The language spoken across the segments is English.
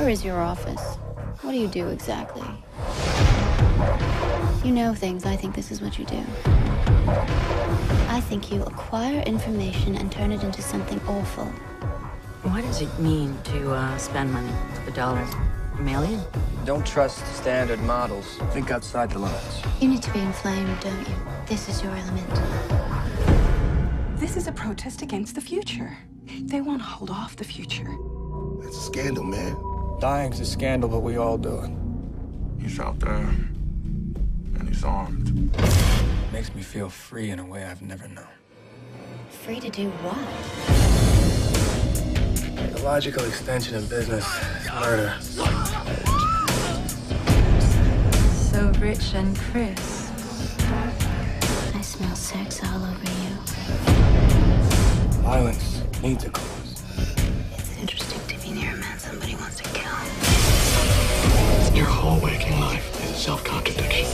Where is your office? What do you do exactly? You know things. I think this is what you do. I think you acquire information and turn it into something awful. What does it mean to uh, spend money? A dollar a million? Don't trust standard models. Think outside the lines. You need to be inflamed, don't you? This is your element. This is a protest against the future. They want to hold off the future. That's a scandal, man. Dying's a scandal, but we all do it. He's out there, and he's armed. Makes me feel free in a way I've never known. Free to do what? The logical extension of business is murder. So rich and crisp. I smell sex all over you. Violence needs a self-contradiction.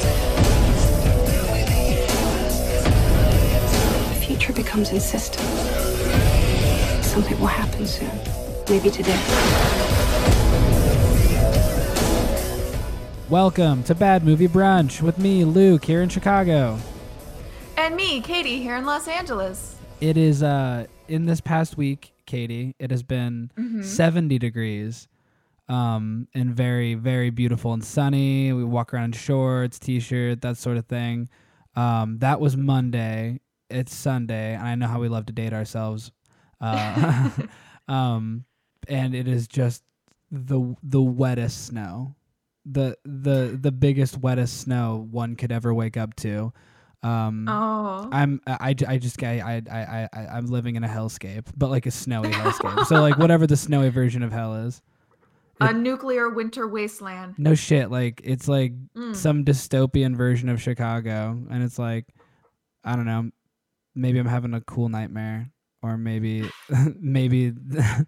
The future becomes insistent. Something will happen soon. Maybe today. Welcome to Bad Movie Brunch with me, Luke, here in Chicago. And me, Katie, here in Los Angeles. It is uh in this past week, Katie, it has been 70 degrees um and very very beautiful and sunny. We walk around in shorts, t-shirt, that sort of thing. Um that was Monday. It's Sunday, and I know how we love to date ourselves. Uh um and it is just the the wettest snow. The the the biggest wettest snow one could ever wake up to. Um Oh. I'm I, I, I just I, I I I I'm living in a hellscape, but like a snowy hellscape. so like whatever the snowy version of hell is. A nuclear winter wasteland. No shit, like it's like Mm. some dystopian version of Chicago, and it's like I don't know, maybe I'm having a cool nightmare, or maybe maybe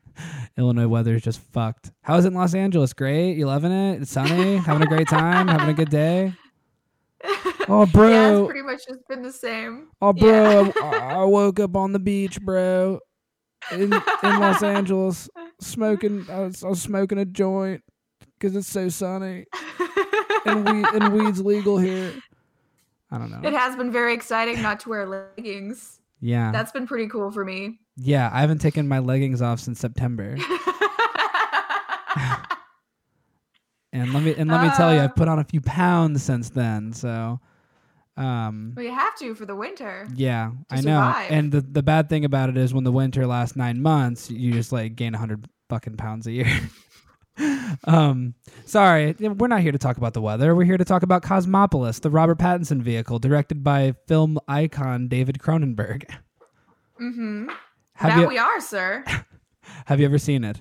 Illinois weather is just fucked. How is it in Los Angeles? Great, you loving it? It's sunny, having a great time, having a good day. Oh, yeah, bro. it's pretty much just been the same. Oh, bro, Yeah. I, I woke up on the beach, bro, in in Los Angeles, smoking. I was, I was smoking a joint because it's so sunny and weed and weed's legal here. I don't know. It has been very exciting not to wear leggings. yeah, That's been pretty cool for me. yeah. I haven't taken my leggings off since September, and let me and let me tell you. I've put on a few pounds since then. So, um, we have to for the winter. Yeah, I know. survive. And the the bad thing about it is when the winter lasts nine months, you just like gain a hundred fucking pounds a year. um, sorry, we're not here to talk about the weather. We're here to talk about Cosmopolis, the Robert Pattinson vehicle, directed by film icon David Cronenberg. Mm-hmm. Have that you we are, sir. have you ever seen it?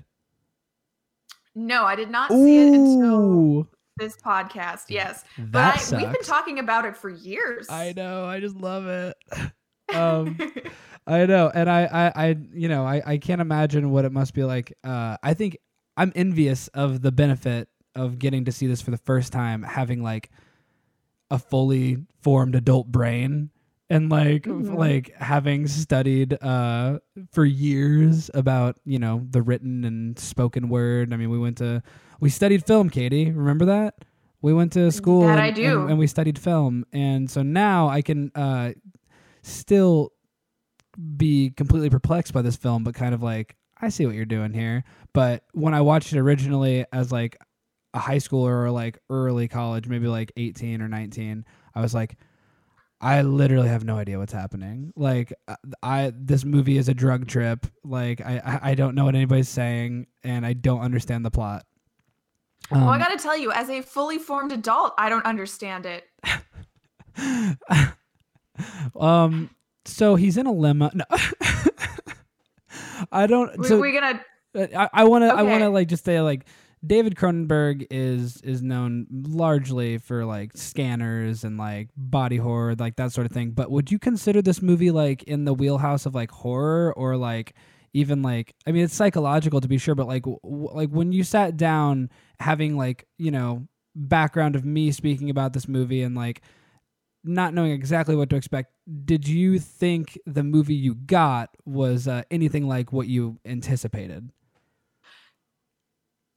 No, I did not see it until Ooh, this podcast. Yes, that but I, we've been talking about it for years. I know. I just love it. um, I know, and I, I, I, you know, I, I can't imagine what it must be like. Uh, I think I'm envious of the benefit of getting to see this for the first time, having like a fully formed adult brain, and like, Mhm. like having studied uh for years about you know the written and spoken word. I mean, we went to we studied film, Katie. Remember that? We went to school That and, I do. and- and we studied film, and so now I can uh still be completely perplexed by this film, but kind of like, I see what you're doing here. But when I watched it originally as like a high schooler or like early college, maybe like 18 or 19, I was like, I literally have no idea what's happening. Like, uh, I this movie is a drug trip. Like, I I I don't know what anybody's saying, and I don't understand the plot. Well, I Um, gotta tell you, as a fully formed adult, I don't understand it. um, so he's in a limo. No. I don't. We, so, we're gonna. Uh, I want to. I want to like just say like David Cronenberg is is known largely for like scanners and like body horror, like that sort of thing. But would you consider this movie like in the wheelhouse of like horror or like even like I mean it's psychological to be sure, but like w- like when you sat down having like you know background of me speaking about this movie and like not knowing exactly what to expect, did you think the movie you got was uh, anything like what you anticipated?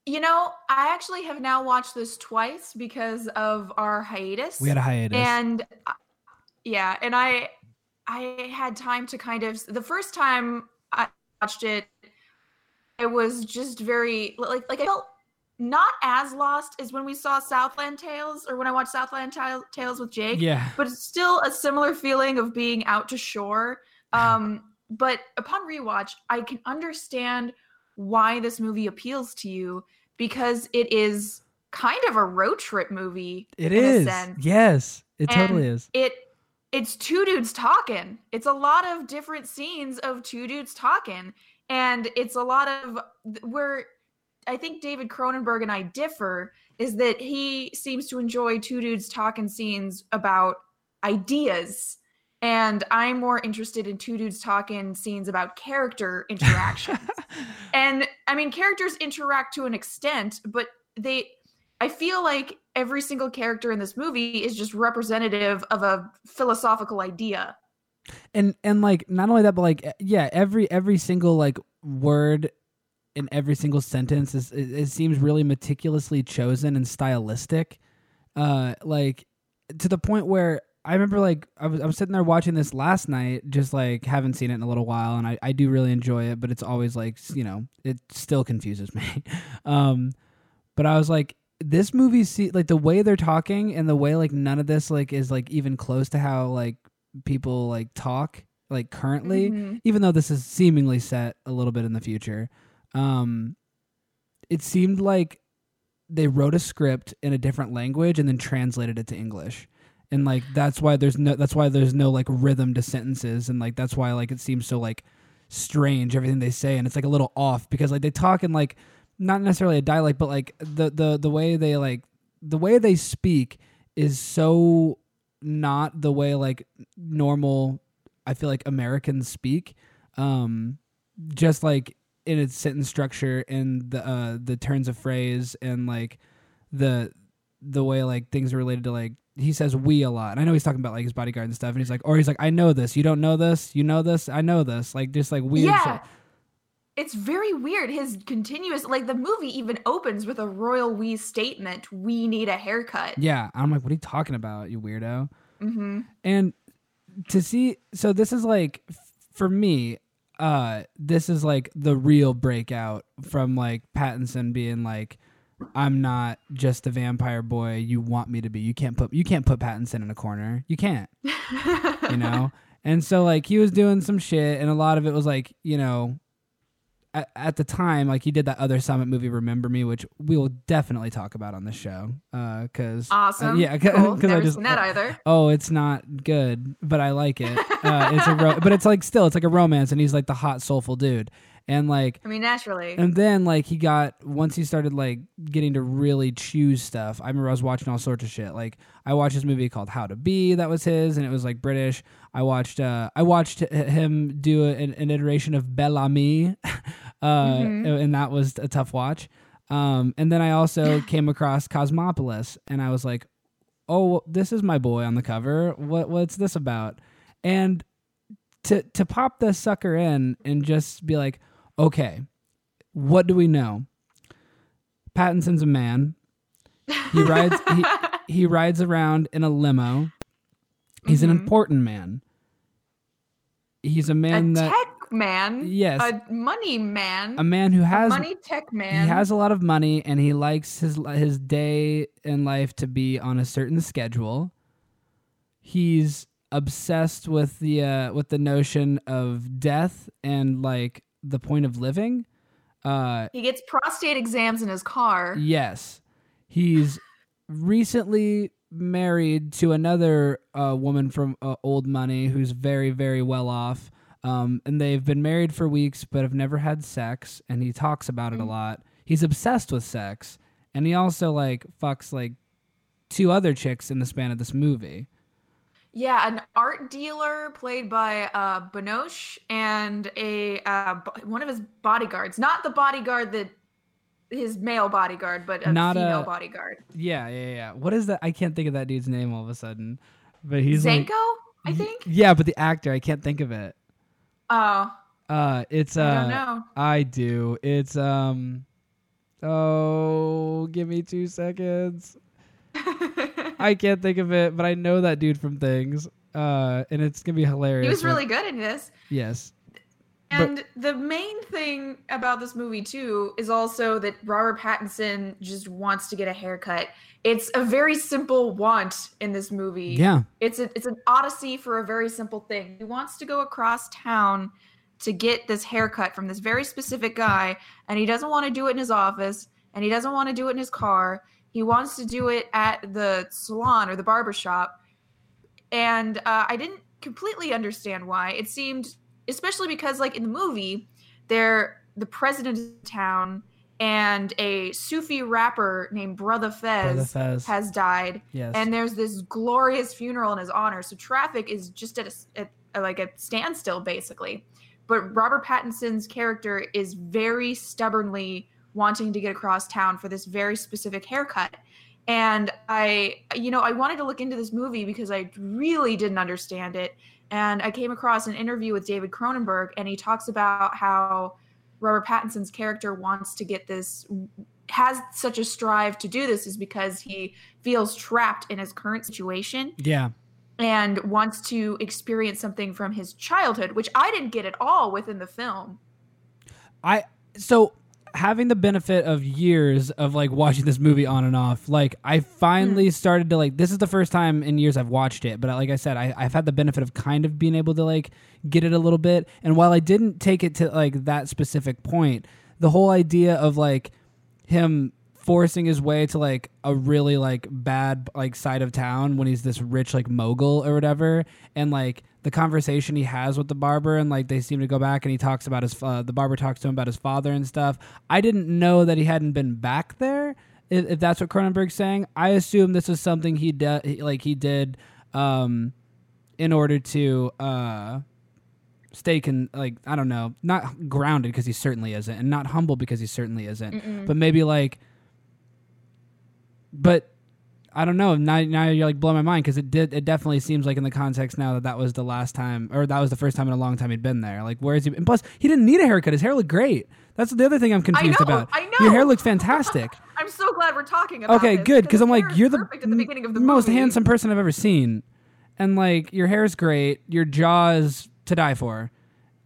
You know, I actually have now watched this twice because of our hiatus. We had a hiatus. and uh, yeah, and I I had time to kind of the first time I watched it, it was just very like like I felt not as lost as when we saw Southland Tales or when I watched Southland Tale- Tales with Jake. yeah. but it's still a similar feeling of being out to shore. Um, but upon rewatch, I can understand why this movie appeals to you because it is kind of a road trip movie. It in is. A sense. Yes, it And totally is. It it's two dudes talking. It's a lot of different scenes of two dudes talking, and it's a lot of where I think David Cronenberg and I differ is that he seems to enjoy two dudes talking scenes about ideas. And I'm more interested in two dudes talking scenes about character interactions. and I mean, characters interact to an extent, but they, I feel like every single character in this movie is just representative of a philosophical idea. and and like not only that but like yeah every every single like word in every single sentence is it, it seems really meticulously chosen and stylistic uh like to the point where i remember like I was, I was sitting there watching this last night just like haven't seen it in a little while and i, I do really enjoy it but it's always like you know it still confuses me um but i was like this movie see like the way they're talking and the way like none of this like is like even close to how like people like talk like currently Mhm. even though this is seemingly set a little bit in the future. Um it seemed like they wrote a script in a different language and then translated it to english. And like that's why there's no that's why there's no like rhythm to sentences. And like that's why like it seems so like strange everything they say. And it's like a little off because like they talk in like not necessarily a dialect but like the the the way they like the way they speak is so not the way like normal I feel like Americans speak. Um just like in its sentence structure and the uh the turns of phrase and like the the way like things are related to like he says we a lot. And I know he's talking about like his bodyguard and stuff and he's like or he's like I know this. You don't know this? You know this? I know this. Like just like we yeah. It's very weird. His continuous, like the movie even opens with a royal we statement we need a haircut. Yeah, I'm like what are you talking about, you weirdo? hmm and to see so this is like for me uh this is like the real breakout from like pattinson being like i'm not just the vampire boy you want me to be you can't put you can't put pattinson in a corner you can't you know and so like he was doing some shit and a lot of it was like you know at, at the time like he did that other summit movie remember me which we will definitely talk about on the show uh because Awesome. yeah Cool. because i Never just seen that either. oh it's not good but i like it uh it's a ro- but it's like still it's like a romance and he's like the hot soulful dude and like I mean, naturally. and then like he got once he started like getting to really choose stuff. I remember I was watching all sorts of shit. Like I watched this movie called How to Be that was his, and it was like British. I watched uh I watched him do an, an iteration of Bel Ami, uh, and that was a tough watch. Um, and then I also came across Cosmopolis, and I was like, oh, this is my boy on the cover. What what's this about? And to to pop this sucker in and just be like, okay, what do we know? Pattinson's a man. He rides he, he rides around in a limo. He's an Mhm. important man. He's a a man that tech man. Yes. A money man. a man who a has money tech man. he has a lot of money and he likes his his day in life to be on a certain schedule. He's obsessed with the uh, with the notion of death and like the point of living. Uh, He gets prostate exams in his car. yes, he's recently married to another uh, woman from uh, old money who's very very well off. Um, and they've been married for weeks but have never had sex and he talks about it a lot he's obsessed with sex and he also like fucks like two other chicks in the span of this movie Yeah, an art dealer played by uh, Binoche and a uh, one of his bodyguards. Not the bodyguard that his male bodyguard, but a Not female a- bodyguard. yeah yeah yeah what is that i can't think of that dude's name all of a sudden but he's Zanko, like I think. yeah but the actor i can't think of it Oh, uh it's uh I don't know. I do. It's um Oh, give me two seconds. I can't think of it, but I know that dude from things. Uh, and it's gonna be hilarious. he was really good in this. yes. But- And the main thing about this movie too is also that Robert Pattinson just wants to get a haircut. It's a very simple want in this movie. Yeah. It's a, it's an odyssey for a very simple thing. He wants to go across town to get this haircut from this very specific guy, and he doesn't want to do it in his office, and he doesn't want to do it in his car. He wants to do it at the salon or the barber shop. And uh, I didn't completely understand why. It seemed, especially because, like in the movie, they're the president of town and a Sufi rapper named Brother Fez, Brother Fez. has died Yes. and there's this glorious funeral in his honor. So traffic is just at a, at a like a standstill basically. But Robert Pattinson's character is very stubbornly wanting to get across town for this very specific haircut. And I, you know, I wanted to look into this movie because I really didn't understand it. And I came across an interview with David Cronenberg, and he talks about how Robert Pattinson's character wants to get this has such a strive to do this is because he feels trapped in his current situation yeah. and wants to experience something from his childhood, which I didn't get at all within the film. I so having the benefit of years of like watching this movie on and off, like I finally Hmm. started to like. This is the first time in years I've watched it, but like I said, I, I've had the benefit of kind of being able to like get it a little bit. And while I didn't take it to like that specific point, the whole idea of like him forcing his way to like a really like bad like side of town when he's this rich like mogul or whatever. And like the conversation he has with the barber and like they seem to go back and he talks about his uh, the barber talks to him about his father and stuff. I didn't know that he hadn't been back there if, if that's what cronenberg's saying. I assume this is something he did like he did um in order to uh stay can like I don't know, not grounded because he certainly isn't, and not humble because he certainly isn't, but maybe like, but I don't know. Now, now you're like blowing my mind because it did. It definitely seems like in the context now that that was the last time, or that was the first time in a long time he'd been there. Like, where is he? And plus, he didn't need a haircut. His hair looked great. That's the other thing I'm confused know, about. I know. Your hair looks fantastic. I'm so glad we're talking about it. okay, good. Because I'm like, you're the, the beginning of the most handsome person I've ever seen, and like your hair is great. Your jaw is to die for,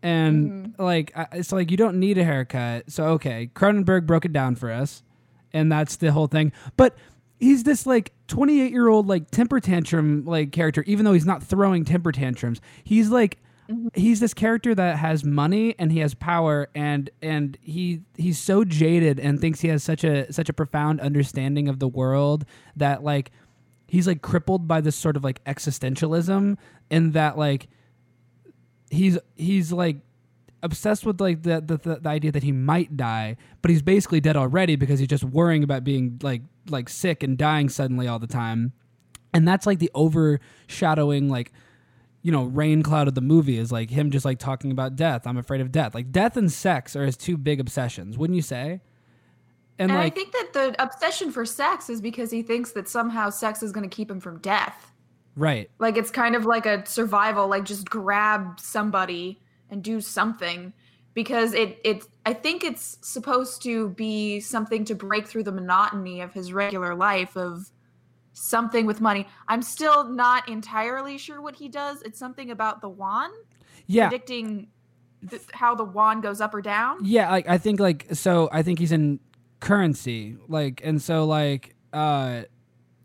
and Mm-hmm. like I- it's like you don't need a haircut. So okay, Cronenberg broke it down for us, and that's the whole thing. But he's this like 28 year old like temper tantrum like character, even though he's not throwing temper tantrums. He's like mm-hmm. he's this character that has money and he has power and and he he's so jaded and thinks he has such a such a profound understanding of the world that like he's like crippled by this sort of like existentialism in that like he's he's like obsessed with like the, the the the idea that he might die but he's basically dead already because he's just worrying about being like like sick and dying suddenly all the time. And that's like the overshadowing like you know rain cloud of the movie is like him just like talking about death. I'm afraid of death. Like death and sex are his two big obsessions wouldn't you say? And, And like I think that the obsession for sex is because he thinks that somehow sex is going to keep him from death. right. Like it's kind of like a survival, like just grab somebody and do something because it it I think it's supposed to be something to break through the monotony of his regular life of something with money. I'm still not entirely sure what he does. It's something about the yuan yeah predicting th- how the yuan goes up or down. Yeah, like I think like so I think he's in currency like and so like uh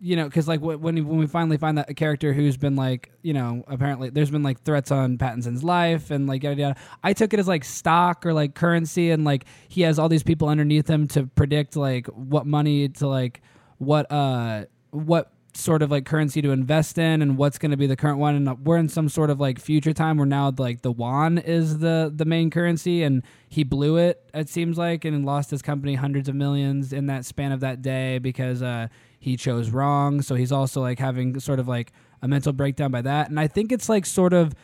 you know cuz like when when we finally find that a character who's been like you know apparently there's been like threats on Pattinson's life and like yada yada. I took it as like stock or like currency and like he has all these people underneath him to predict like what money to like what uh what sort of like currency to invest in and what's going to be the current one and we're in some sort of like future time where now like the yuan is the the main currency and he blew it it seems like and lost his company hundreds of millions in that span of that day because uh he chose wrong. So he's also like having sort of like a mental breakdown by that. And i think it's like sort of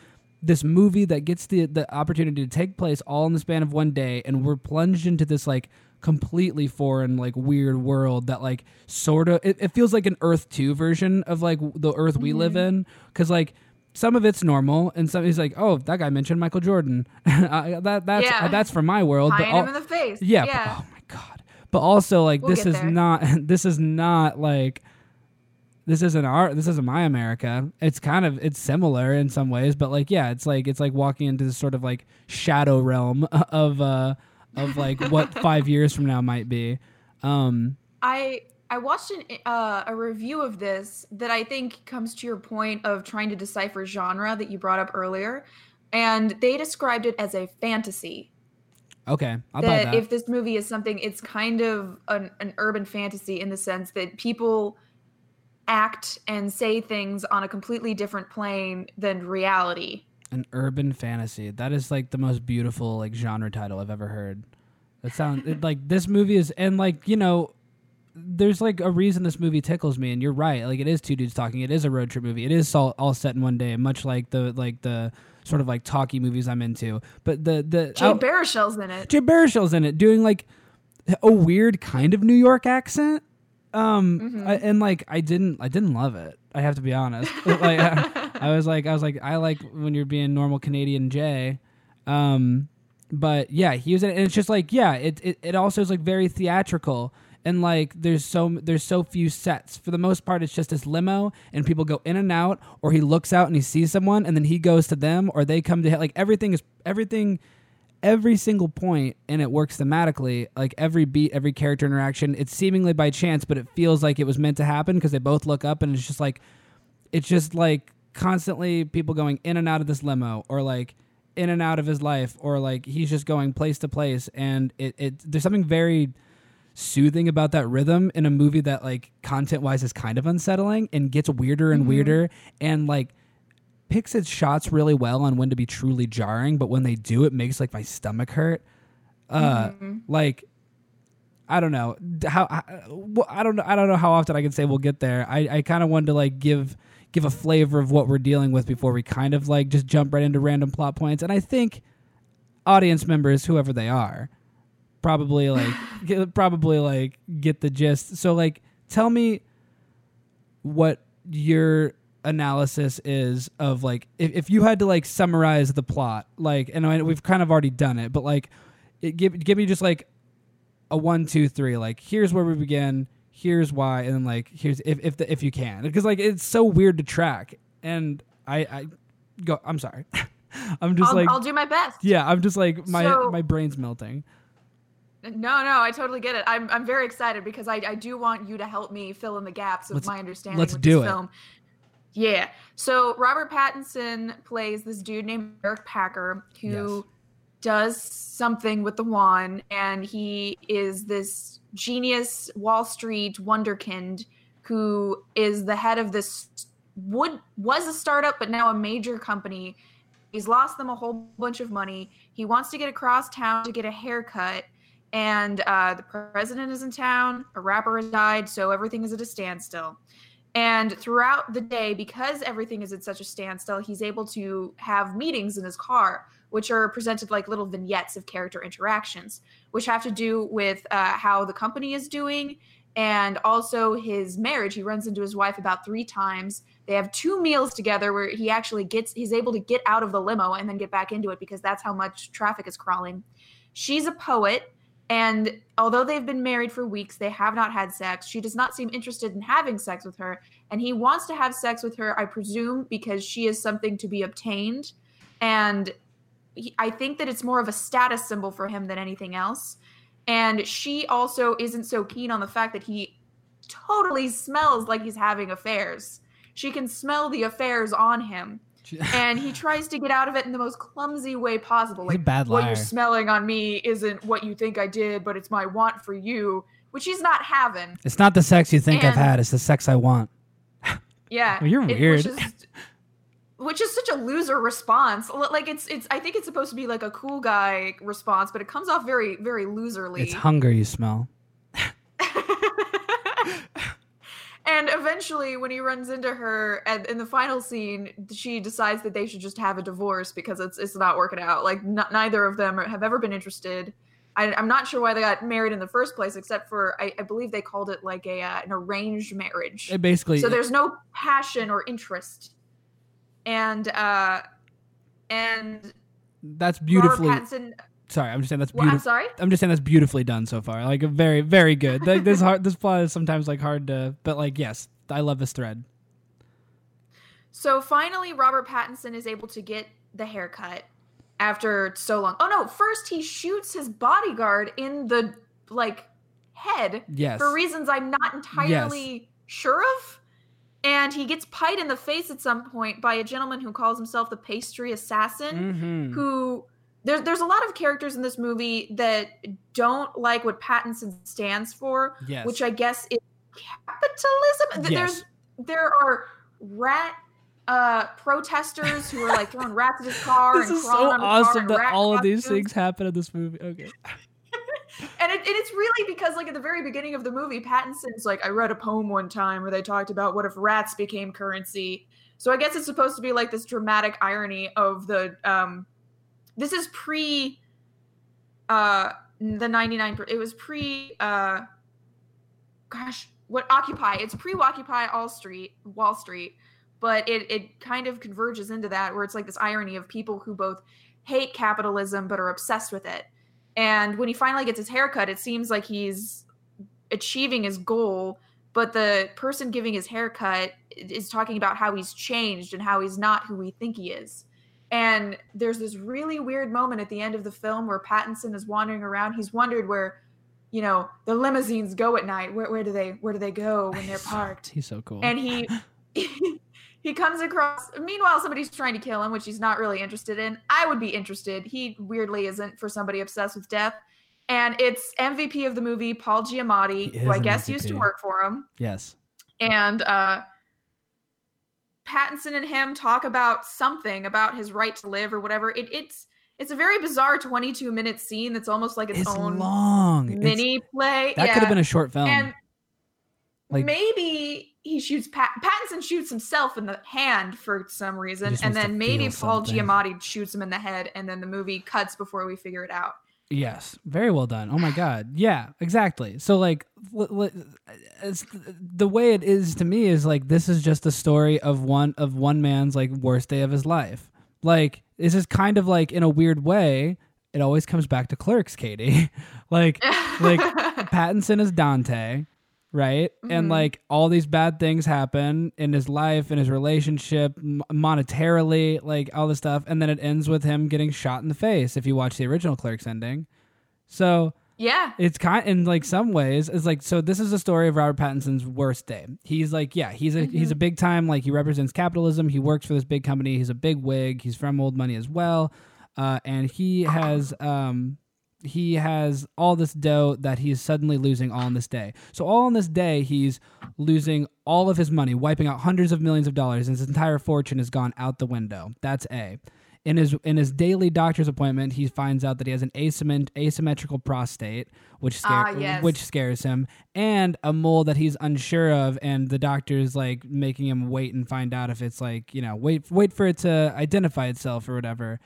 this movie that gets the the opportunity to take place all in the span of one day and we're plunged into this like completely foreign like weird world that like sort of it, it feels like an earth 2 version of like the earth we live in because like some of it's normal and some he's like oh that guy mentioned michael jordan Uh, that that's Yeah. uh, that's from my world but Tying all, him in the face. yeah, but- oh my god but also like We'll this is there. not this is not like this isn't our this isn't my America. It's kind of it's similar in some ways, but like yeah, it's like it's like walking into this sort of like shadow realm of uh of like what five years from now might be. Um, I I watched an, uh, a review of this that I think comes to your point of trying to decipher genre that you brought up earlier, and they described it as a fantasy. okay, I'll that, that. if this movie is something, it's kind of an, an urban fantasy in the sense that people act and say things on a completely different plane than reality. An urban fantasy. That is like the most beautiful like genre title I've ever heard. That sounds it, like this movie is and like you know there's like a reason this movie tickles me and you're right like it is two dudes talking it is a road trip movie it is all, all set in one day much like the like the sort of like talky movies i'm into but the the Jay Baruchel's in it. Jay Baruchel's in it doing like a weird kind of New York accent. Um, Mm-hmm. I, and like I didn't, I didn't love it. I have to be honest. like I, I was like, I was like, I like when you're being normal Canadian Jay. Um, but yeah, he was in and it's just like, yeah, it, it it also is like very theatrical. And like, there's so there's so few sets. For the most part, it's just this limo, and people go in and out, or he looks out and he sees someone, and then he goes to them, or they come to him. Like everything is everything every single point and it works thematically like every beat every character interaction it's seemingly by chance but it feels like it was meant to happen because they both look up and it's just like it's just like constantly people going in and out of this limo or like in and out of his life or like he's just going place to place and it, it there's something very soothing about that rhythm in a movie that like content wise is kind of unsettling and gets weirder and weirder and like picks its shots really well on when to be truly jarring, but when they do, it makes like my stomach hurt. Uh, like I don't know how I, well, I don't know I don't know how often I can say we'll get there. I, I kind of wanted to like give give a flavor of what we're dealing with before we kind of like just jump right into random plot points, and I think audience members, whoever they are, probably like get, probably like get the gist. So like, tell me what your analysis is of like if, if you had to like summarize the plot like and I, we've kind of already done it but like it, give, give me just like a one two three like here's where we begin here's why and then like here's if if, the, if you can because like it's so weird to track and i i go i'm sorry i'm just I'll, like I'll do my best. yeah i'm just like my So- my brain's melting No, no, I totally get it. I'm, I'm very excited because I, I do want you to help me fill in the gaps of Let's- my understanding let's do this it. film. Yeah. So Robert Pattinson plays this dude named Eric Packer who Yes. does something with the yuan, and he is this genius Wall Street wonderkind who is the head of this would was a startup but now a major company. He's lost them a whole bunch of money. He wants to get across town to get a haircut, and uh, the president is in town. A rapper has died, so everything is at a standstill. And throughout the day, because everything is at such a standstill, he's able to have meetings in his car, which are presented like little vignettes of character interactions, which have to do with uh, how the company is doing and also his marriage. He runs into his wife about three times. They have two meals together where he actually gets, he's able to get out of the limo and then get back into it because that's how much traffic is crawling. She's a poet. And although they've been married for weeks, they have not had sex. She does not seem interested in having sex with her. And he wants to have sex with her, I presume, because she is something to be obtained. And he, I think that it's more of a status symbol for him than anything else. And she also isn't so keen on the fact that he totally smells like he's having affairs. She can smell the affairs on him. and he tries to get out of it in the most clumsy way possible. He's Like, bad what you're smelling on me isn't what you think I did, but it's my want for you, which he's not having. it's not the sex you think i've had it's the sex i want Yeah, Well, you're weird. Which is such a loser response. Like it's it's. I think it's supposed to be like a cool guy response, but it comes off very very loserly. it's hunger you smell and eventually, when he runs into her and in the final scene, she decides that they should just have a divorce because it's it's not working out. Like n- neither of them have ever been interested. I, I'm not sure why they got married in the first place, except for I, I believe they called it like a uh, an arranged marriage. it basically so there's no passion or interest and uh and that's Robert beautifully Pattinson sorry, I'm just saying that's Well, I'm sorry. I'm just saying that's beautifully done so far. Like very, very good. Like, this hard. This plot is sometimes like hard to, but like yes, I love this thread. So finally, Robert Pattinson is able to get the haircut after so long. Oh no! First, he shoots his bodyguard in the like head Yes. for reasons I'm not entirely sure of. And he gets pied in the face at some point by a gentleman who calls himself the pastry assassin, Mhm. who there's there's a lot of characters in this movie that don't like what Pattinson stands for, Yes. which I guess is capitalism. Yes. There's there are rat uh protesters who are like throwing rats at his car This and is so on his car awesome that all of these things happen in this movie. Okay. And, it, and it's really because, like, at the very beginning of the movie, Pattinson's like, I read a poem one time where they talked about what if rats became currency. So I guess it's supposed to be like this dramatic irony of the. um This is pre. uh The 99. It was pre. uh Gosh, what Occupy? It's pre Occupy All Street, Wall Street, but it it kind of converges into that where it's like this irony of people who both hate capitalism but are obsessed with it. And when he finally gets his haircut, it seems like he's achieving his goal, but the person giving his haircut is talking about how he's changed and how he's not who we think he is. And there's this really weird moment at the end of the film where Pattinson is wandering around. He's wondered where, you know, the limousines go at night. Where, where do they where do they go when they're parked? He's so cool. and he he comes across meanwhile somebody's trying to kill him which he's not really interested in i would be interested he weirdly isn't for somebody obsessed with death and it's mvp of the movie paul giamatti who i guess used to work for him yes. and uh pattinson and him talk about something about his right to live or whatever it, it's it's a very bizarre 22 minute scene that's almost like its, It's own long. It's- mini play that yeah. could have been a short film. and Like- maybe he shoots Pat- Pattinson shoots himself in the hand for some reason, and then maybe Paul something. Giamatti shoots him in the head, and then the movie cuts before we figure it out. Yes, very well done. Oh my god, yeah, exactly. So like, l- l- the way it is to me is like this is just a story of one of one man's like worst day of his life. Like this is kind of like in a weird way. It always comes back to Clerks, Katie. like like Pattinson is Dante, right? And Mhm. like all these bad things happen in his life, in his relationship, m- monetarily, like all this stuff, and then it ends with him getting shot in the face. If you watch the original Clerks ending, so yeah, it's kind in like some ways it's like so this is a story of robert pattinson's worst day. He's like yeah he's a he's a big time like he represents capitalism. He works for this big company. He's a big wig. He's from old money as well. Uh, and he has um he has all this dough that he's suddenly losing all in this day so all in this day he's losing all of his money wiping out hundreds of millions of dollars and his entire fortune has gone out the window that's a in his in his daily doctor's appointment, he finds out that he has an asymmet- asymmetrical prostate, which Ah, yes. which scares him, and a mole that he's unsure of, and the doctor's like making him wait and find out if it's like you know wait wait for it to identify itself or whatever.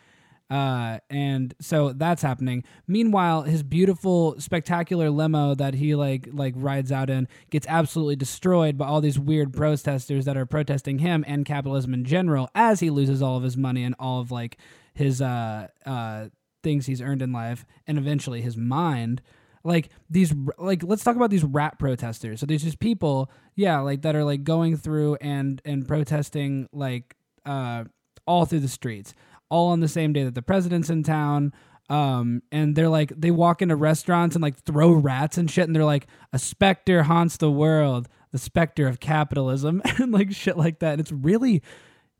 Uh, and so that's happening. Meanwhile, his beautiful, spectacular limo that he like like rides out in gets absolutely destroyed by all these weird protesters that are protesting him and capitalism in general as he loses all of his money and all of like his uh uh things he's earned in life and eventually his mind. Like these like let's talk about these rat protesters. So there's just people yeah like that are like going through and and protesting like uh all through the streets all on the same day that the president's in town. Um and they're like they walk into restaurants and like throw rats and shit and they're like a specter haunts the world the specter of capitalism and like shit like that. And it's really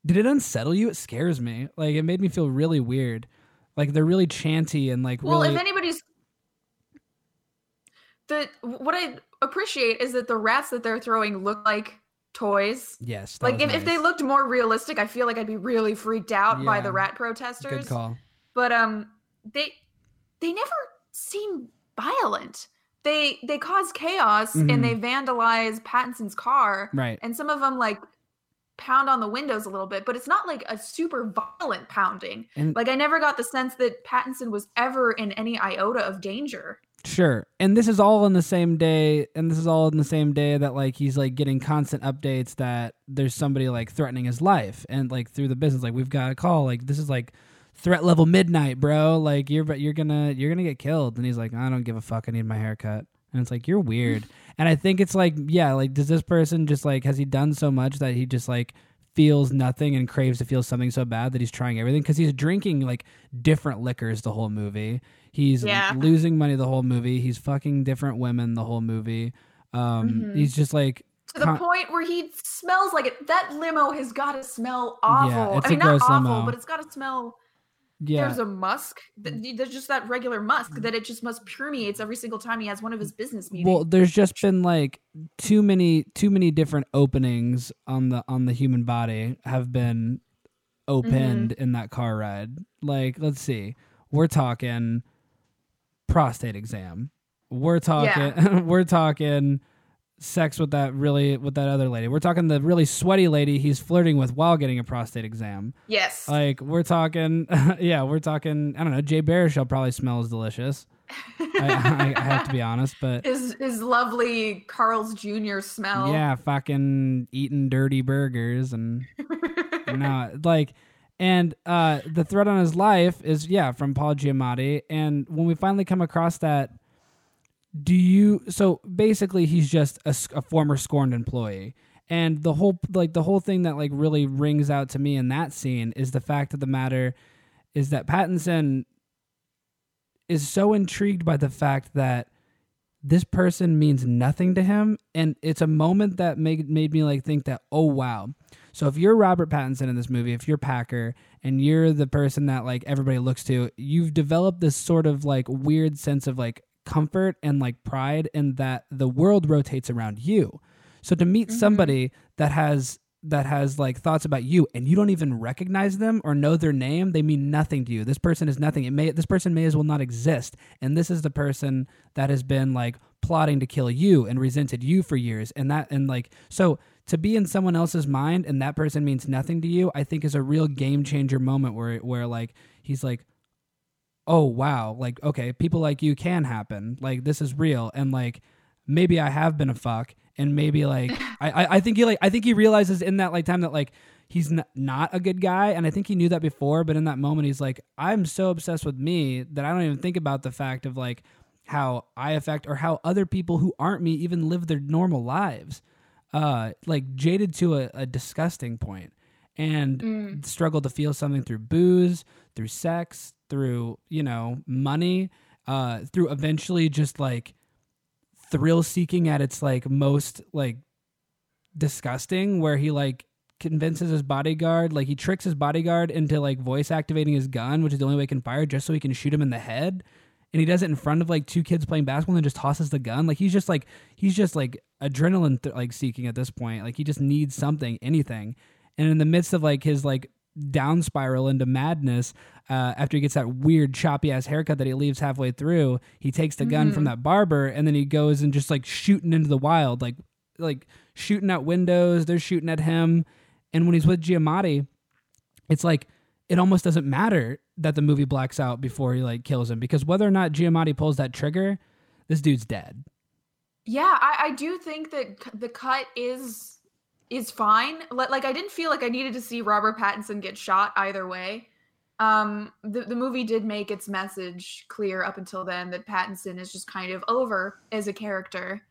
did it unsettle you? It scares me. Like it made me feel really weird. Like they're really chanty and like Well, really if anybody's the what I appreciate is that the rats that they're throwing look like toys. yes Like if, if they looked more realistic, I feel like I'd be really freaked out by the rat protesters. good call But um they they never seem violent. They they cause chaos Mhm. and they vandalize Pattinson's car. right And some of them like pound on the windows a little bit, but it's not like a super violent pounding. And- like I never got the sense that Pattinson was ever in any iota of danger. Sure. And this is all in the same day and this is all in the same day that like he's like getting constant updates that there's somebody like threatening his life and like through the business like we've got a call like this is like threat level midnight, bro. Like you're but you're gonna you're gonna get killed." And he's like, "I don't give a fuck. I need my haircut." And it's like you're weird. and I think it's like, yeah, like does this person just like has he done so much that he just like feels nothing and craves to feel something so bad that he's trying everything because he's drinking like different liquors the whole movie. He's Yeah. losing money the whole movie. He's fucking different women the whole movie. Um, Mhm. he's just like to the con- point where he smells like it. That limo has got to smell awful. it's I a mean, not gross awful, limo. but it's got to smell. Yeah. There's a musk. There's just that regular musk that it just must permeates every single time he has one of his business meetings. Well, there's just been like too many too many different openings on the on the human body have been opened Mm-hmm. in that car ride. Like, let's see. We're talking prostate exam. We're talking we're talking sex with that really with that other lady. We're talking the really sweaty lady he's flirting with while getting a prostate exam. yes. Like we're talking, yeah, we're talking. I don't know. Jay Baruchel probably smells delicious. I, I, I have to be honest, but his his lovely Carl's Jr. smell. yeah, fucking eating dirty burgers and no, like, and uh, the threat on his life is yeah from Paul Giamatti, and when we finally come across that, do you? So basically, he's just a former scorned employee. And the whole like the whole thing that like really rings out to me in that scene is the fact of the matter is that Pattinson is so intrigued by the fact that this person means nothing to him and it's a moment that made made me like think that oh wow so if you're Robert Pattinson in this movie if you're Packer and you're the person that like everybody looks to you've developed this sort of like weird sense of like comfort and like pride in that the world rotates around you so to meet mm-hmm. somebody that has that has like thoughts about you and you don't even recognize them or know their name, they mean nothing to you. This person is nothing. It may this person may as well not exist. And this is the person that has been like plotting to kill you and resented you for years. And that and like so to be in someone else's mind and that person means nothing to you, I think is a real game changer moment where where like he's like oh wow like okay people like you can happen like this is real and like maybe i have been a fuck and maybe like I, I i think he like i think he realizes in that like time that like he's n- not a good guy and i think he knew that before but in that moment he's like i'm so obsessed with me that i don't even think about the fact of like how i affect or how other people who aren't me even live their normal lives. Uh like jaded to a, a disgusting point and struggle to feel something through booze through sex through you know money uh through eventually just like thrill seeking at its like most like disgusting where he like convinces his bodyguard like he tricks his bodyguard into like voice activating his gun which is the only way he can fire just so he can shoot him in the head. And he does it in front of like two kids playing basketball and then just tosses the gun. Like he's just like he's just like adrenaline th- like seeking at this point. Like he just needs something anything. And in the midst of like his like down spiral into madness uh, after he gets that weird choppy ass haircut that he leaves halfway through he takes the gun from that barber and then he goes and just like shooting into the wild like like shooting at windows they're shooting at him. And when he's with Giamatti it's like it almost doesn't matter that the movie blacks out before he like kills him because whether or not Giamatti pulls that trigger this dude's dead. Yeah, I, I do think that c- the cut is is fine. Like, I didn't feel like I needed to see Robert Pattinson get shot either way. Um, the the movie did make its message clear up until then that Pattinson is just kind of over as a character.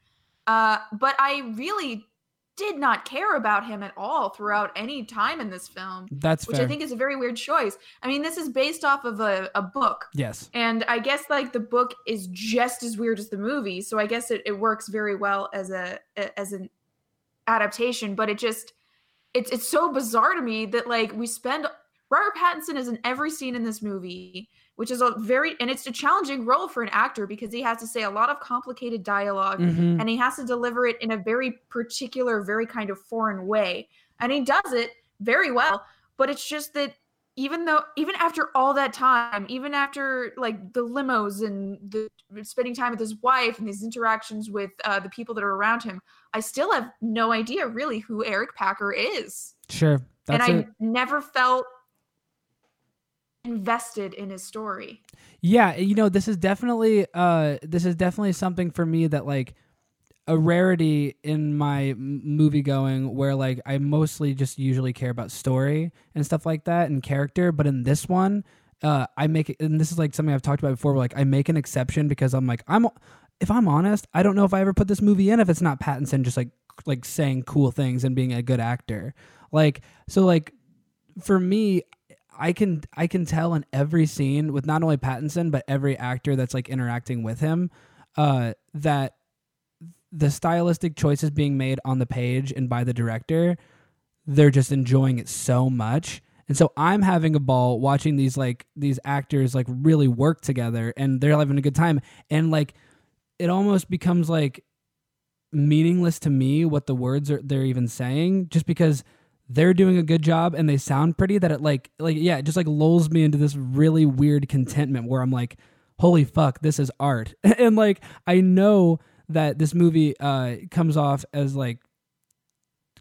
Uh, but I really did not care about him at all throughout any time in this film, that's which fair I think is a very weird choice. I mean, this is based off of a, a book yes and I guess like the book is just as weird as the movie, so I guess it, it works very well as a- as an adaptation. But it just it's it's so bizarre to me that like we spend Robert Pattinson is in every scene in this movie, which is a very and it's a challenging role for an actor because he has to say a lot of complicated dialogue Mhm. and he has to deliver it in a very particular, very kind of foreign way. And he does it very well, but it's just that even though even after all that time, even after like the limos and the spending time with his wife and these interactions with uh, the people that are around him, I still have no idea really who Eric Packer is. sure that's and I it never felt invested in his story. Yeah, you know, this is definitely uh this is definitely something for me that like a rarity in my movie going where like I mostly just usually care about story and stuff like that and character, but in this one uh, I make it, and this is like something I've talked about before. Where like I make an exception because I'm like I'm, if I'm honest, I don't know if I ever put this movie in if it's not Pattinson just like like saying cool things and being a good actor. Like so like for me, I can I can tell in every scene with not only Pattinson but every actor that's like interacting with him, uh, that the stylistic choices being made on the page and by the director, they're just enjoying it so much. And so I'm having a ball watching these like these actors like really work together and they're having a good time and like it almost becomes like meaningless to me what the words are they're even saying just because they're doing a good job and they sound pretty that it like like yeah it just like lulls me into this really weird contentment where i'm like holy fuck this is art and like i know that this movie uh comes off as like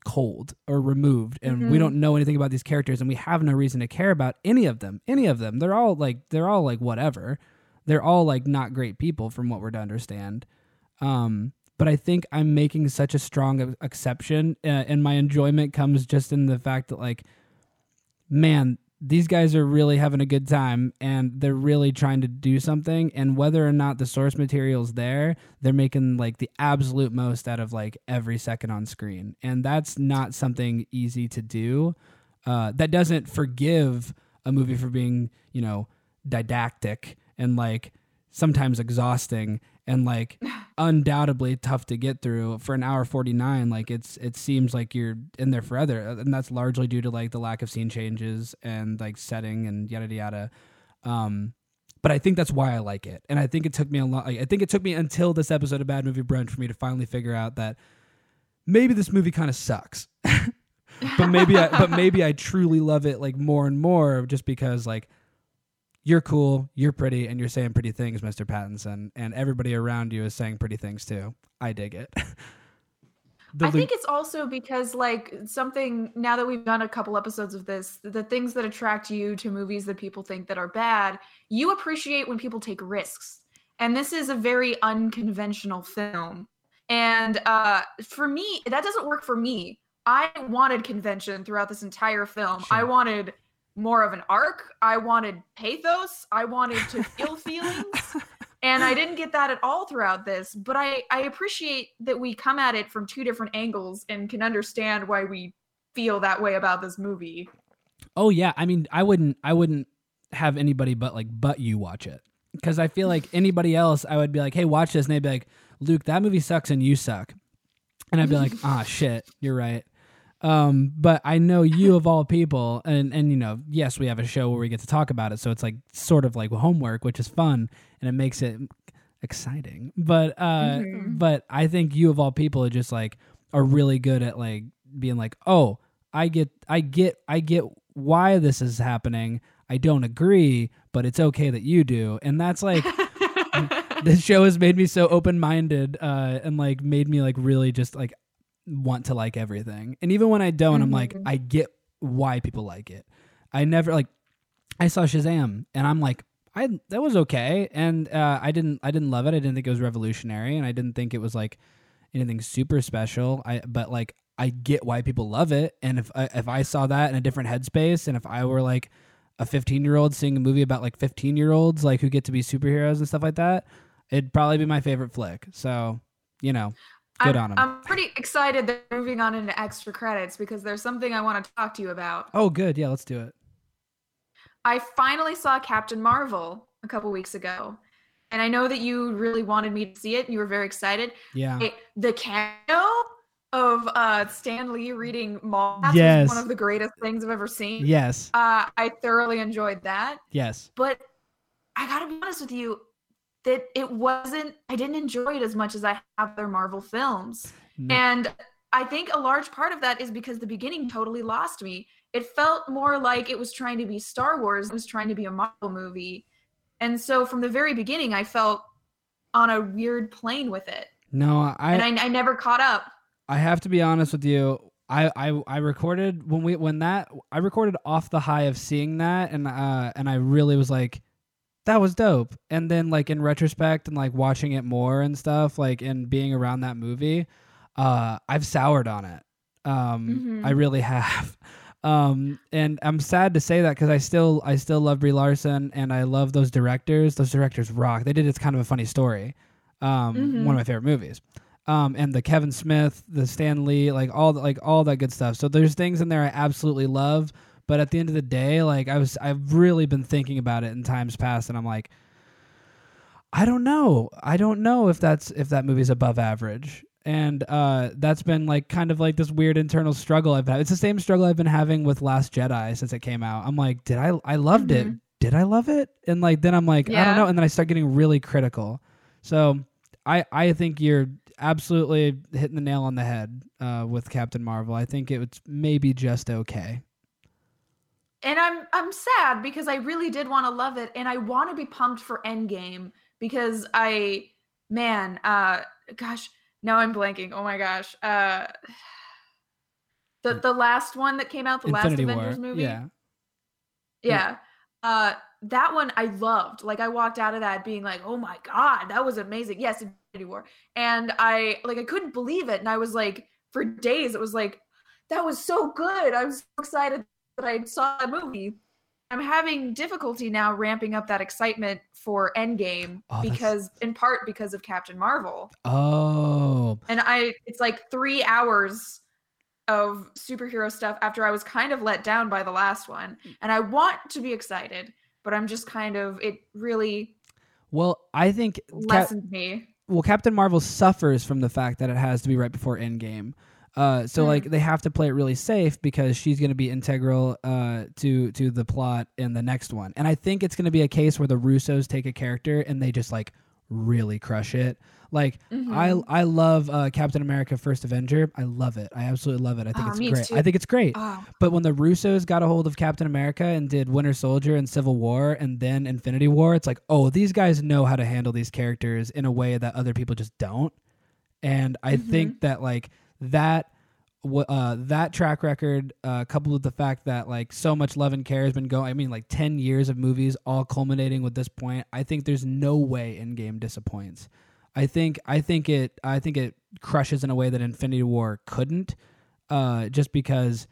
cold or removed and Mm-hmm. we don't know anything about these characters and we have no reason to care about any of them any of them. They're all like they're all like whatever. They're all like not great people from what we're to understand. Um but I think I'm making such a strong exception, uh, and my enjoyment comes just in the fact that, like, man, these guys are really having a good time, and they're really trying to do something. And whether or not the source material's there, they're making like the absolute most out of like every second on screen, and that's not something easy to do. Uh, that doesn't forgive a movie for being, you know, didactic and like sometimes exhausting and like undoubtedly tough to get through for an hour 49 like it's it seems like you're in there forever and that's largely due to like the lack of scene changes and like setting and yada yada um but I think that's why I like it and I think it took me a lot I think it took me until this episode of Bad Movie Brunch for me to finally figure out that maybe this movie kind of sucks. But maybe I, but maybe I truly love it like more and more just because like you're cool, you're pretty, and you're saying pretty things, Mr. Pattinson, and everybody around you is saying pretty things too. I dig it. The I think it's also because like something now that we've done a couple episodes of this, the things that attract you to movies that people think that are bad, you appreciate when people take risks. And this is a very unconventional film. And uh for me, that doesn't work for me. I wanted convention throughout this entire film. I wanted more of an arc. I wanted pathos. I wanted to feel feelings. And i didn't get that at all throughout this but i i appreciate that we come at it from two different angles and can understand why we feel that way about this movie. Oh yeah, I mean, I wouldn't, I wouldn't have anybody but like but you watch it. Because I feel like anybody else, I would be like, hey, watch this, and they'd be like, Luke, that movie sucks and you suck, and I'd be like, ah, shit, you're right. Um, but I know you of all people, and and you know, yes, we have a show where we get to talk about it, so it's like sort of like homework, which is fun, and it makes it exciting. But uh, but I think you of all people are just like are really good at like being like, oh, I get, I get, I get why this is happening. I don't agree, but it's okay that you do, and that's like this show has made me so open minded uh, and like made me like really just like want to like everything. And even when I don't, I'm like, I get why people like it. I never like I saw Shazam and I'm like, I that was okay. And uh, I didn't I didn't love it. I didn't think it was revolutionary and I didn't think it was like anything super special. I but like I get why people love it. And if I, if I saw that in a different headspace and if I were like a 15 year old seeing a movie about like 15 year olds like who get to be superheroes and stuff like that, it'd probably be my favorite flick. So, you know, good I'm, on him. I'm pretty excited that we're moving on into extra credits because there's something i want to talk to you about oh, good. Yeah, let's do it. i finally saw captain marvel a couple weeks ago and i know that you really wanted me to see it you were very excited Yeah. It- the cameo of uh stan lee reading Moss Yes. was one of the greatest things i've ever seen Yes. uh i thoroughly enjoyed that Yes. but I gotta be honest with you that it wasn't. I didn't enjoy it as much as I have their Marvel films, No. and I think a large part of that is because the beginning totally lost me. It felt more like it was trying to be Star Wars. It was trying to be a Marvel movie, and so from the very beginning, I felt on a weird plane with it, No, I and I, I never caught up. I have to be honest with you. I, I I recorded when we when that I recorded off the high of seeing that and uh and I really was like that was dope. And then like in retrospect and like watching it more and stuff like and being around that movie, uh I've soured on it. Um Mhm. I really have. Um, and I'm sad to say that because I still I still love Brie Larson and I love those directors. Those directors rock. They did it's kind of a funny story. Um, Mm-hmm. one of my favorite movies. Um, and the Kevin Smith, the Stan Lee, like all the, like all that good stuff. So there's things in there I absolutely love. But at the end of the day, like I was, I've really been thinking about it in times past, and I'm like, I don't know. I don't know if that's if that movie's above average. And uh, that's been like kind of like this weird internal struggle I've had. It's the same struggle I've been having with Last Jedi since it came out. I'm like, did I I loved it? Did I love it? And like then I'm like, I don't know. And then I start getting really critical. So I I think you're absolutely hitting the nail on the head uh, with Captain Marvel. I think it was maybe just okay. And I'm I'm sad because I really did want to love it and I want to be pumped for Endgame because I man, uh gosh, now I'm blanking. Oh my gosh. Uh the the last one that came out, the Infinity last War. Avengers movie. Yeah. Yeah. Uh that one I loved. Like I walked out of that being like, "Oh my god, that was amazing." Yes, Infinity War. And I like I couldn't believe it and I was like for days it was like that was so good. I was so excited that I saw the movie. I'm having difficulty now ramping up that excitement for Endgame Oh, that's- because in part because of Captain Marvel. Oh. And I it's like 3 hours of superhero stuff after I was kind of let down by the last one. And I want to be excited, but I'm just kind of it really Well, I think Cap- lessened me. well, Captain Marvel suffers from the fact that it has to be right before Endgame. Uh, so like they have to play it really safe because she's going to be integral uh, to to the plot in the next one, and I think it's going to be a case where the Russos take a character and they just like really crush it. Like I I love uh, Captain America: First Avenger. I love it. I absolutely love it. I think Oh, it's great. too. I think it's great. Oh. But when the Russos got a hold of Captain America and did Winter Soldier and Civil War and then Infinity War, it's like, oh, these guys know how to handle these characters in a way that other people just don't. And I think that like that uh, that track record, uh, coupled with the fact that like so much love and care has been going, I mean, like ten years of movies all culminating with this point. I think there's no way Endgame disappoints. I think I think it I think it crushes in a way that Infinity War couldn't, uh, just because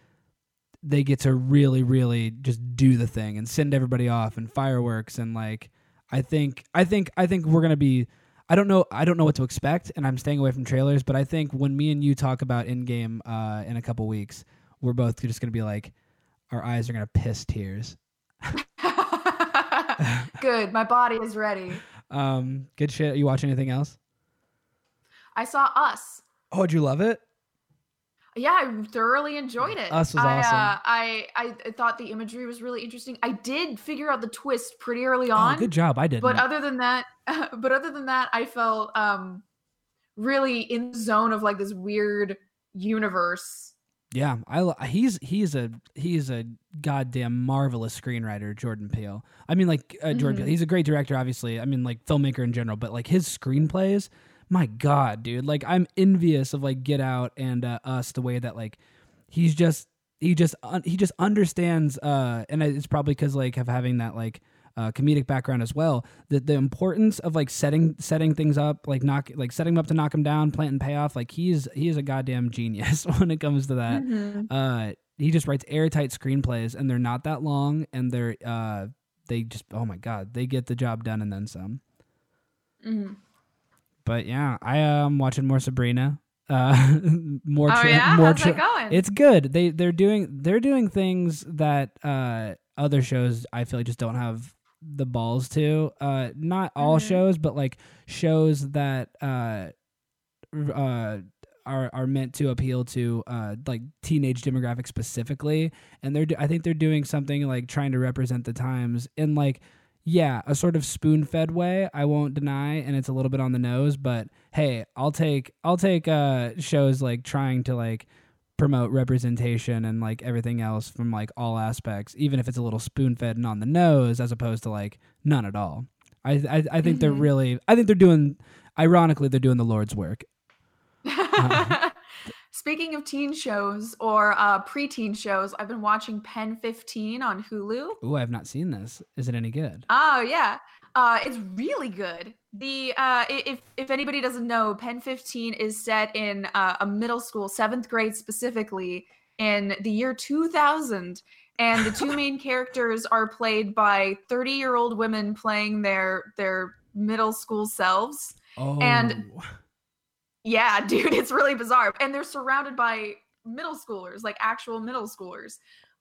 they get to really really just do the thing and send everybody off and fireworks and like I think I think I think we're gonna be I don't know I don't know what to expect and I'm staying away from trailers but I think when me and you talk about Endgame uh, in a couple weeks we're both just gonna be like our eyes are gonna piss tears. Good. My body is ready. Um, good shit. You watch anything else? I saw Us. Oh, did you love it? Yeah, I thoroughly enjoyed it. Us was I, awesome. Uh, I I thought the imagery was really interesting. I did figure out the twist pretty early on. Oh, good job. I did. But other than that, but other than that, I felt um really in the zone of like this weird universe. Yeah, I he's he's a he's a goddamn marvelous screenwriter, Jordan Peele. I mean, like uh, Jordan Peele, he's a great director, obviously. I mean, like filmmaker in general, but like his screenplays, my god, dude! Like I'm envious of like Get Out and uh, Us, the way that like he's just he just un- he just understands, uh, and it's probably because like of having that like uh, comedic background as well. that the importance of like setting setting things up, like knock like setting them up to knock them down, planting payoff. Like he's he is a goddamn genius when it comes to that. Uh, he just writes airtight screenplays, and they're not that long, and they're uh they just oh my god, they get the job done and then some. But yeah, I am watching more Sabrina. Uh, more Oh, yeah? more How's that going? It's good. They they're doing they're doing things that uh other shows I feel like just don't have the balls to. Uh, not all Mm-hmm. shows, but like shows that uh uh are are meant to appeal to uh like teenage demographic specifically and they're do- I think they're doing something like trying to represent the times in like yeah, a sort of spoon-fed way, I won't deny, and it's a little bit on the nose, but hey, I'll take I'll take uh shows like trying to like promote representation and like everything else from like all aspects, even if it's a little spoon-fed and on the nose as opposed to like none at all. I I, I think they're really I think they're doing ironically they're doing the Lord's work. Speaking of teen shows or uh, preteen shows, I've been watching Pen 15 on Hulu. Ooh, I have not seen this. Is it any good? Oh yeah, uh, it's really good. The uh, if if anybody doesn't know, Pen 15 is set in uh, a middle school, seventh grade specifically, in the year 2000 and the two main characters are played by 30 year old women playing their their middle school selves Oh, And- yeah dude it's really bizarre and they're surrounded by middle schoolers like actual middle schoolers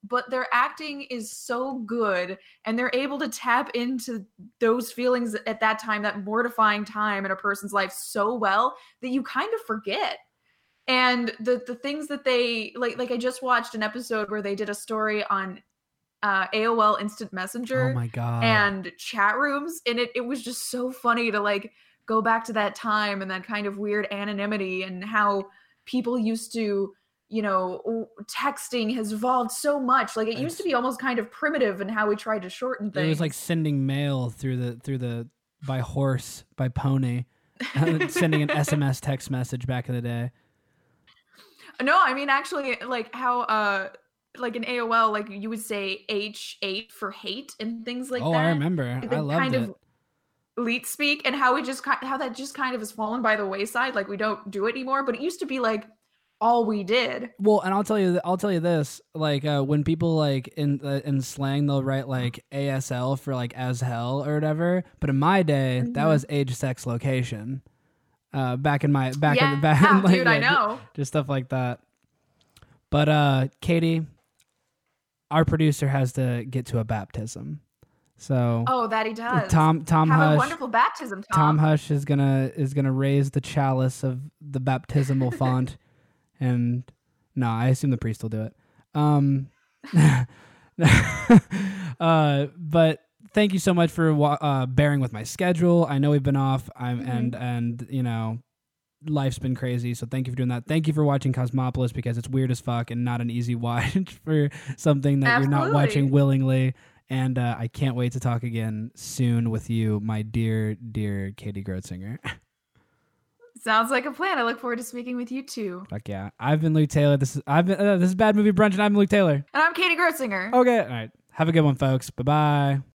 but their acting is so good and they're able to tap into those feelings at that time that mortifying time in a person's life so well that you kind of forget and the the things that they like like i just watched an episode where they did a story on uh aol instant messenger oh my god. and chat rooms and it, it was just so funny to like go back to that time and that kind of weird anonymity and how people used to you know texting has evolved so much like it used to be almost kind of primitive in how we tried to shorten things it was like sending mail through the through the by horse by pony, sending an SMS text message back in the day. no i mean actually like how uh like in aol like you would say h8 for hate and things like oh, that Oh, I remember. I loved kind it. of elite speak and how we just how that just kind of has fallen by the wayside like we don't do it anymore but it used to be like all we did Well, and I'll tell you, I'll tell you this: like uh, when people like in uh, in slang, they'll write like ASL for like as hell or whatever. But in my day, that Mhm. was age, sex, location. Uh, back in my back in the back, like, dude i yeah, ju- know just stuff like that. But uh, Katie, our producer has to get to a baptism, so oh that he does Tom Tom have a Hush wonderful baptism tom, Tom Hush is gonna is gonna raise the chalice of the baptismal font, and no, I assume the priest will do it. Um, uh, but thank you so much for uh, bearing with my schedule. I know we've been off. I'm Mhm. and and you know. Life's been crazy, so thank you for doing that. Thank you for watching Cosmopolis because it's weird as fuck and not an easy watch for something that you're not watching willingly. And uh, I can't wait to talk again soon with you, my dear, dear Katie Grotzinger. sounds like a plan i look forward to speaking with you too Fuck yeah! I've been Luke Taylor. This is I've been uh, this is Bad Movie Brunch, and I'm Luke Taylor. and i'm katie grotzinger Okay, all right. Have a good one, folks. Bye bye.